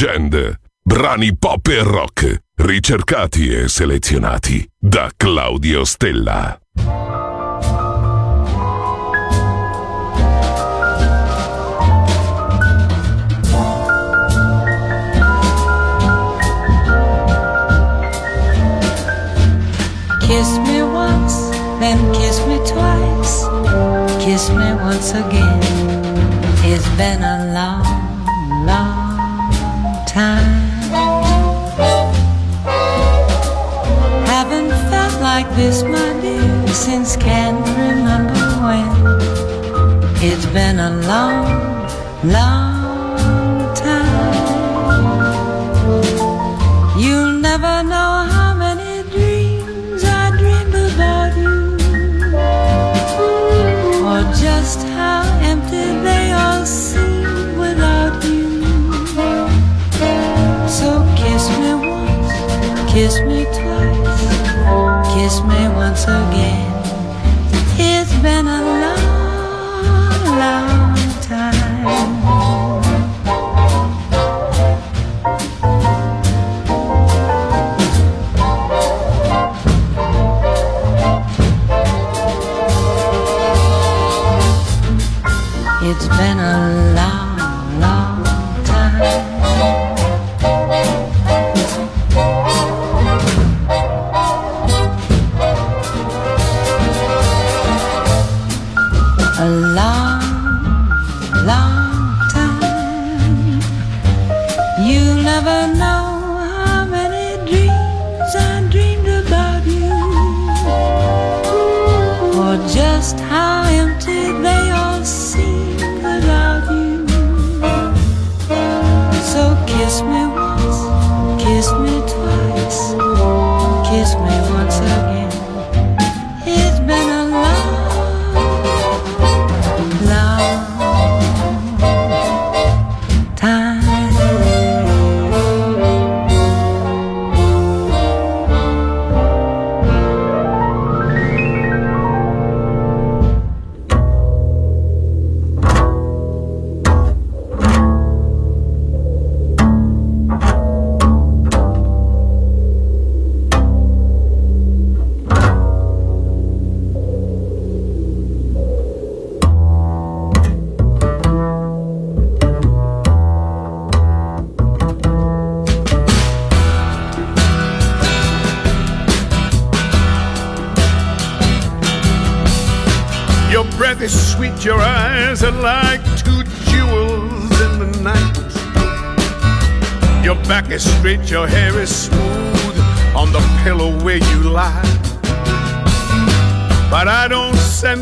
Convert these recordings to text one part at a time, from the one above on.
Legend. Brani pop e rock, ricercati e selezionati da Claudio Stella. Kiss me once, then kiss me twice. Kiss me once again. It's been a long, like this, my dear, since can't remember when. It's been a long, long time. You'll never know once again. It's been a long, long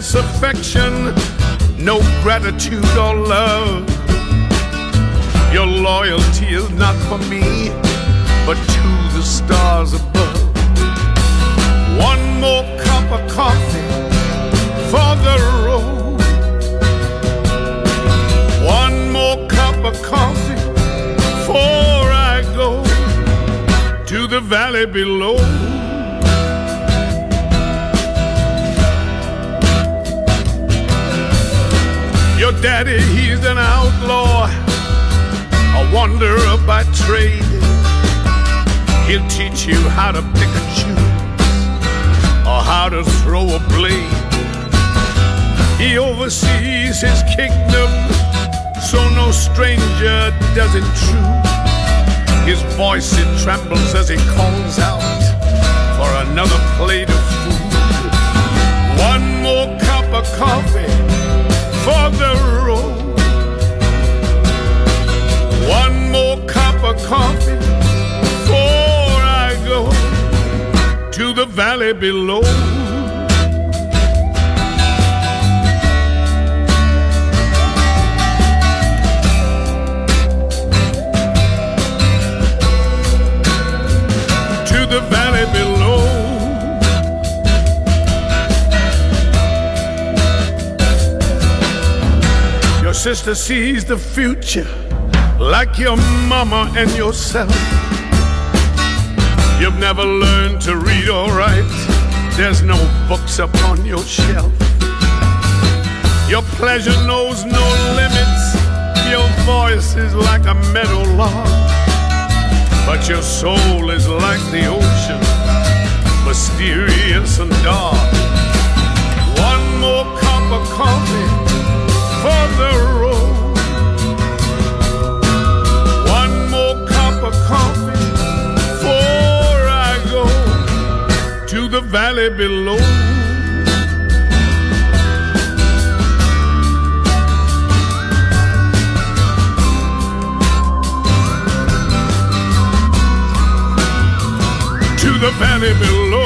sense affection, no gratitude or love. Your loyalty is not for me, but to the stars above. One more cup of coffee for the road. One more cup of coffee before I go to the valley below. daddy, he's an outlaw, a wanderer by trade. He'll teach you how to pick a choose or how to throw a blade. He oversees his kingdom, so no stranger does it true. His voice it trembles as he calls out for another plate of food. One more cup of coffee for the coffin before I go to the valley below. To the valley below. Your sister sees the future like your mama and yourself. You've never learned to read or write, there's no books upon your shelf. Your pleasure knows no limits, your voice is like a meadow lark, but your soul is like the ocean, mysterious and dark. One more cup of coffee valley below. To the valley below.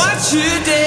What you did.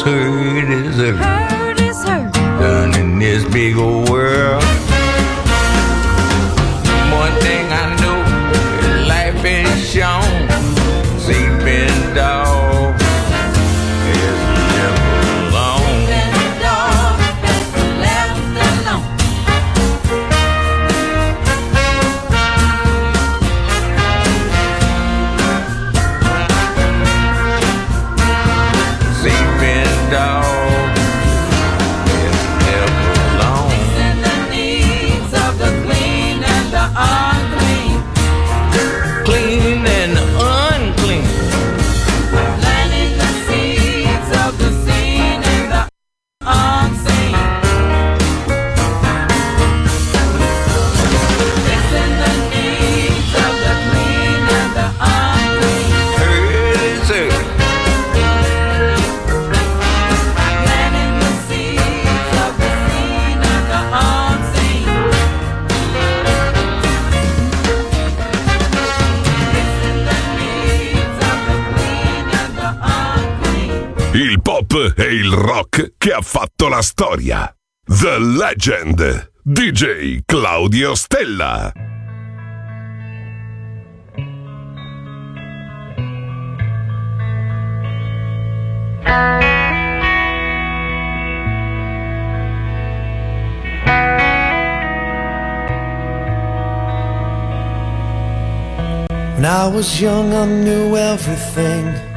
hurt is hurt. Hurt is hurt. Done in this big old world. La storia. The Legend. DJ Claudio Stella. When I was young, I knew everything.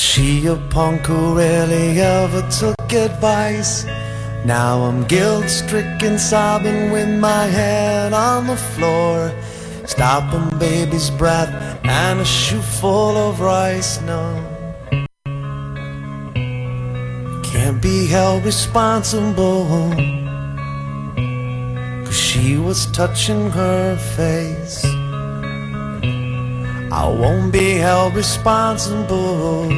She a punk who rarely ever took advice. Now I'm guilt stricken, sobbing with my head on the floor. Stopping baby's breath and a shoe full of rice. No, can't be held responsible. Cause she was touching her face. I won't be held responsible.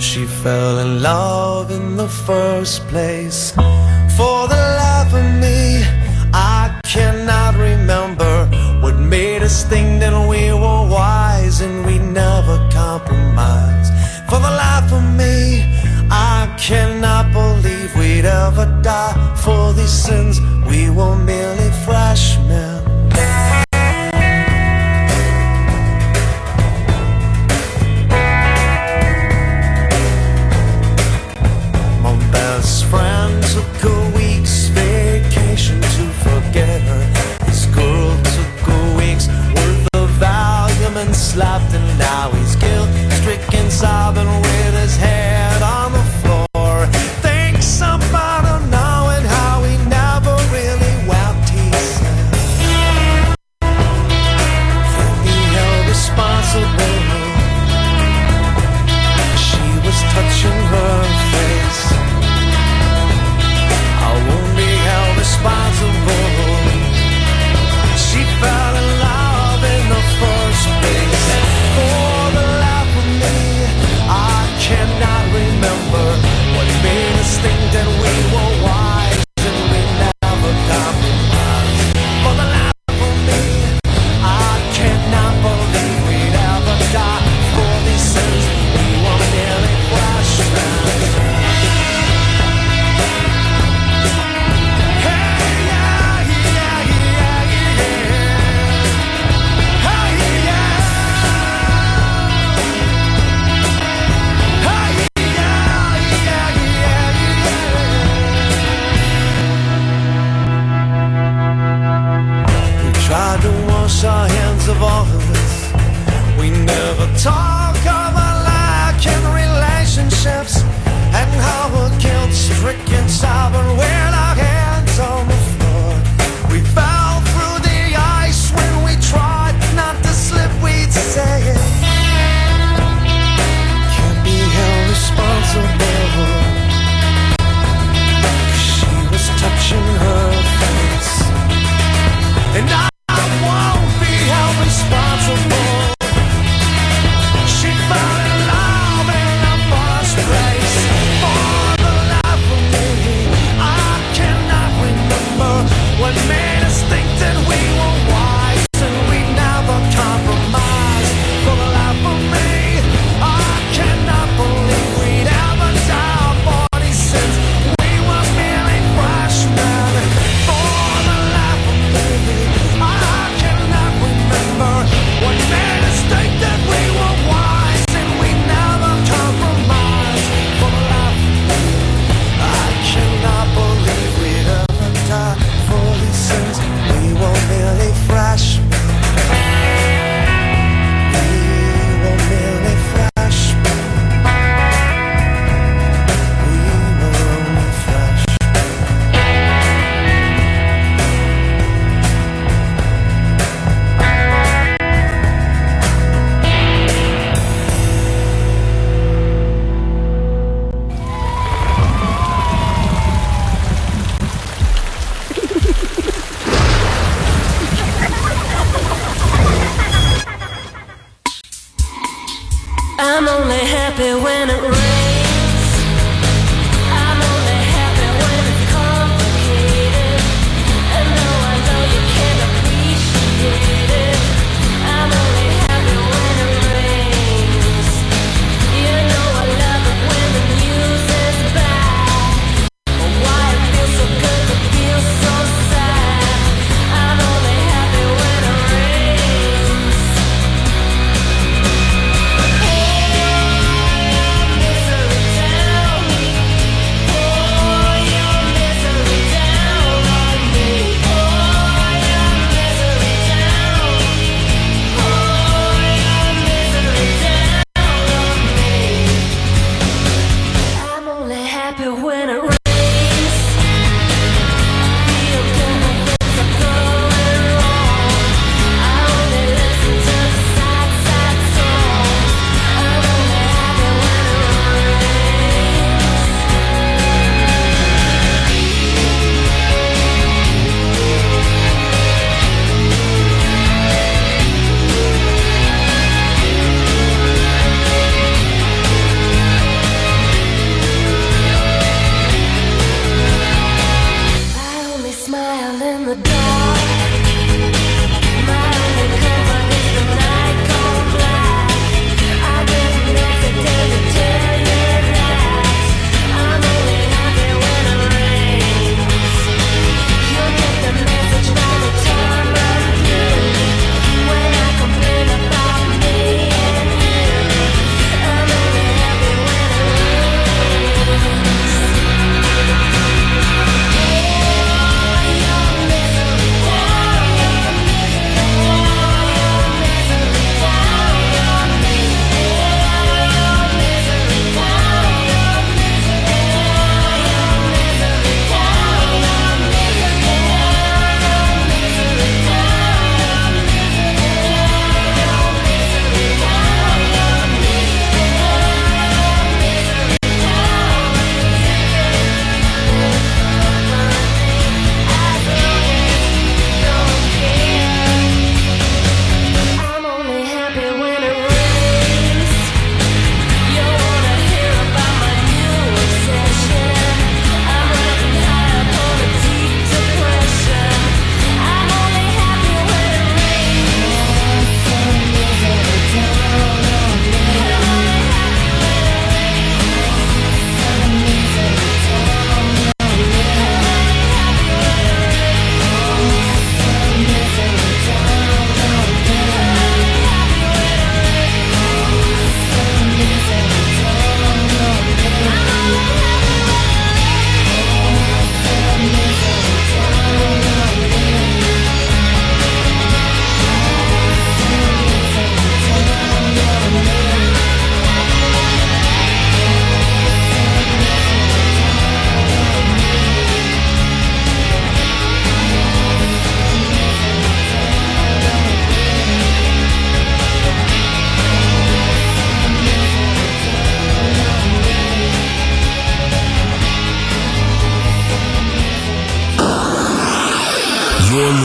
She fell in love in the first place. For the life of me, I cannot remember what made us think that we were wise and we never compromised. For the life of me, I cannot believe we'd ever die for these sins. We were merely freshmen. Took a week's vacation to forget her. This girl took a week's worth of and slapped, and now he's guilt stricken, sobbing with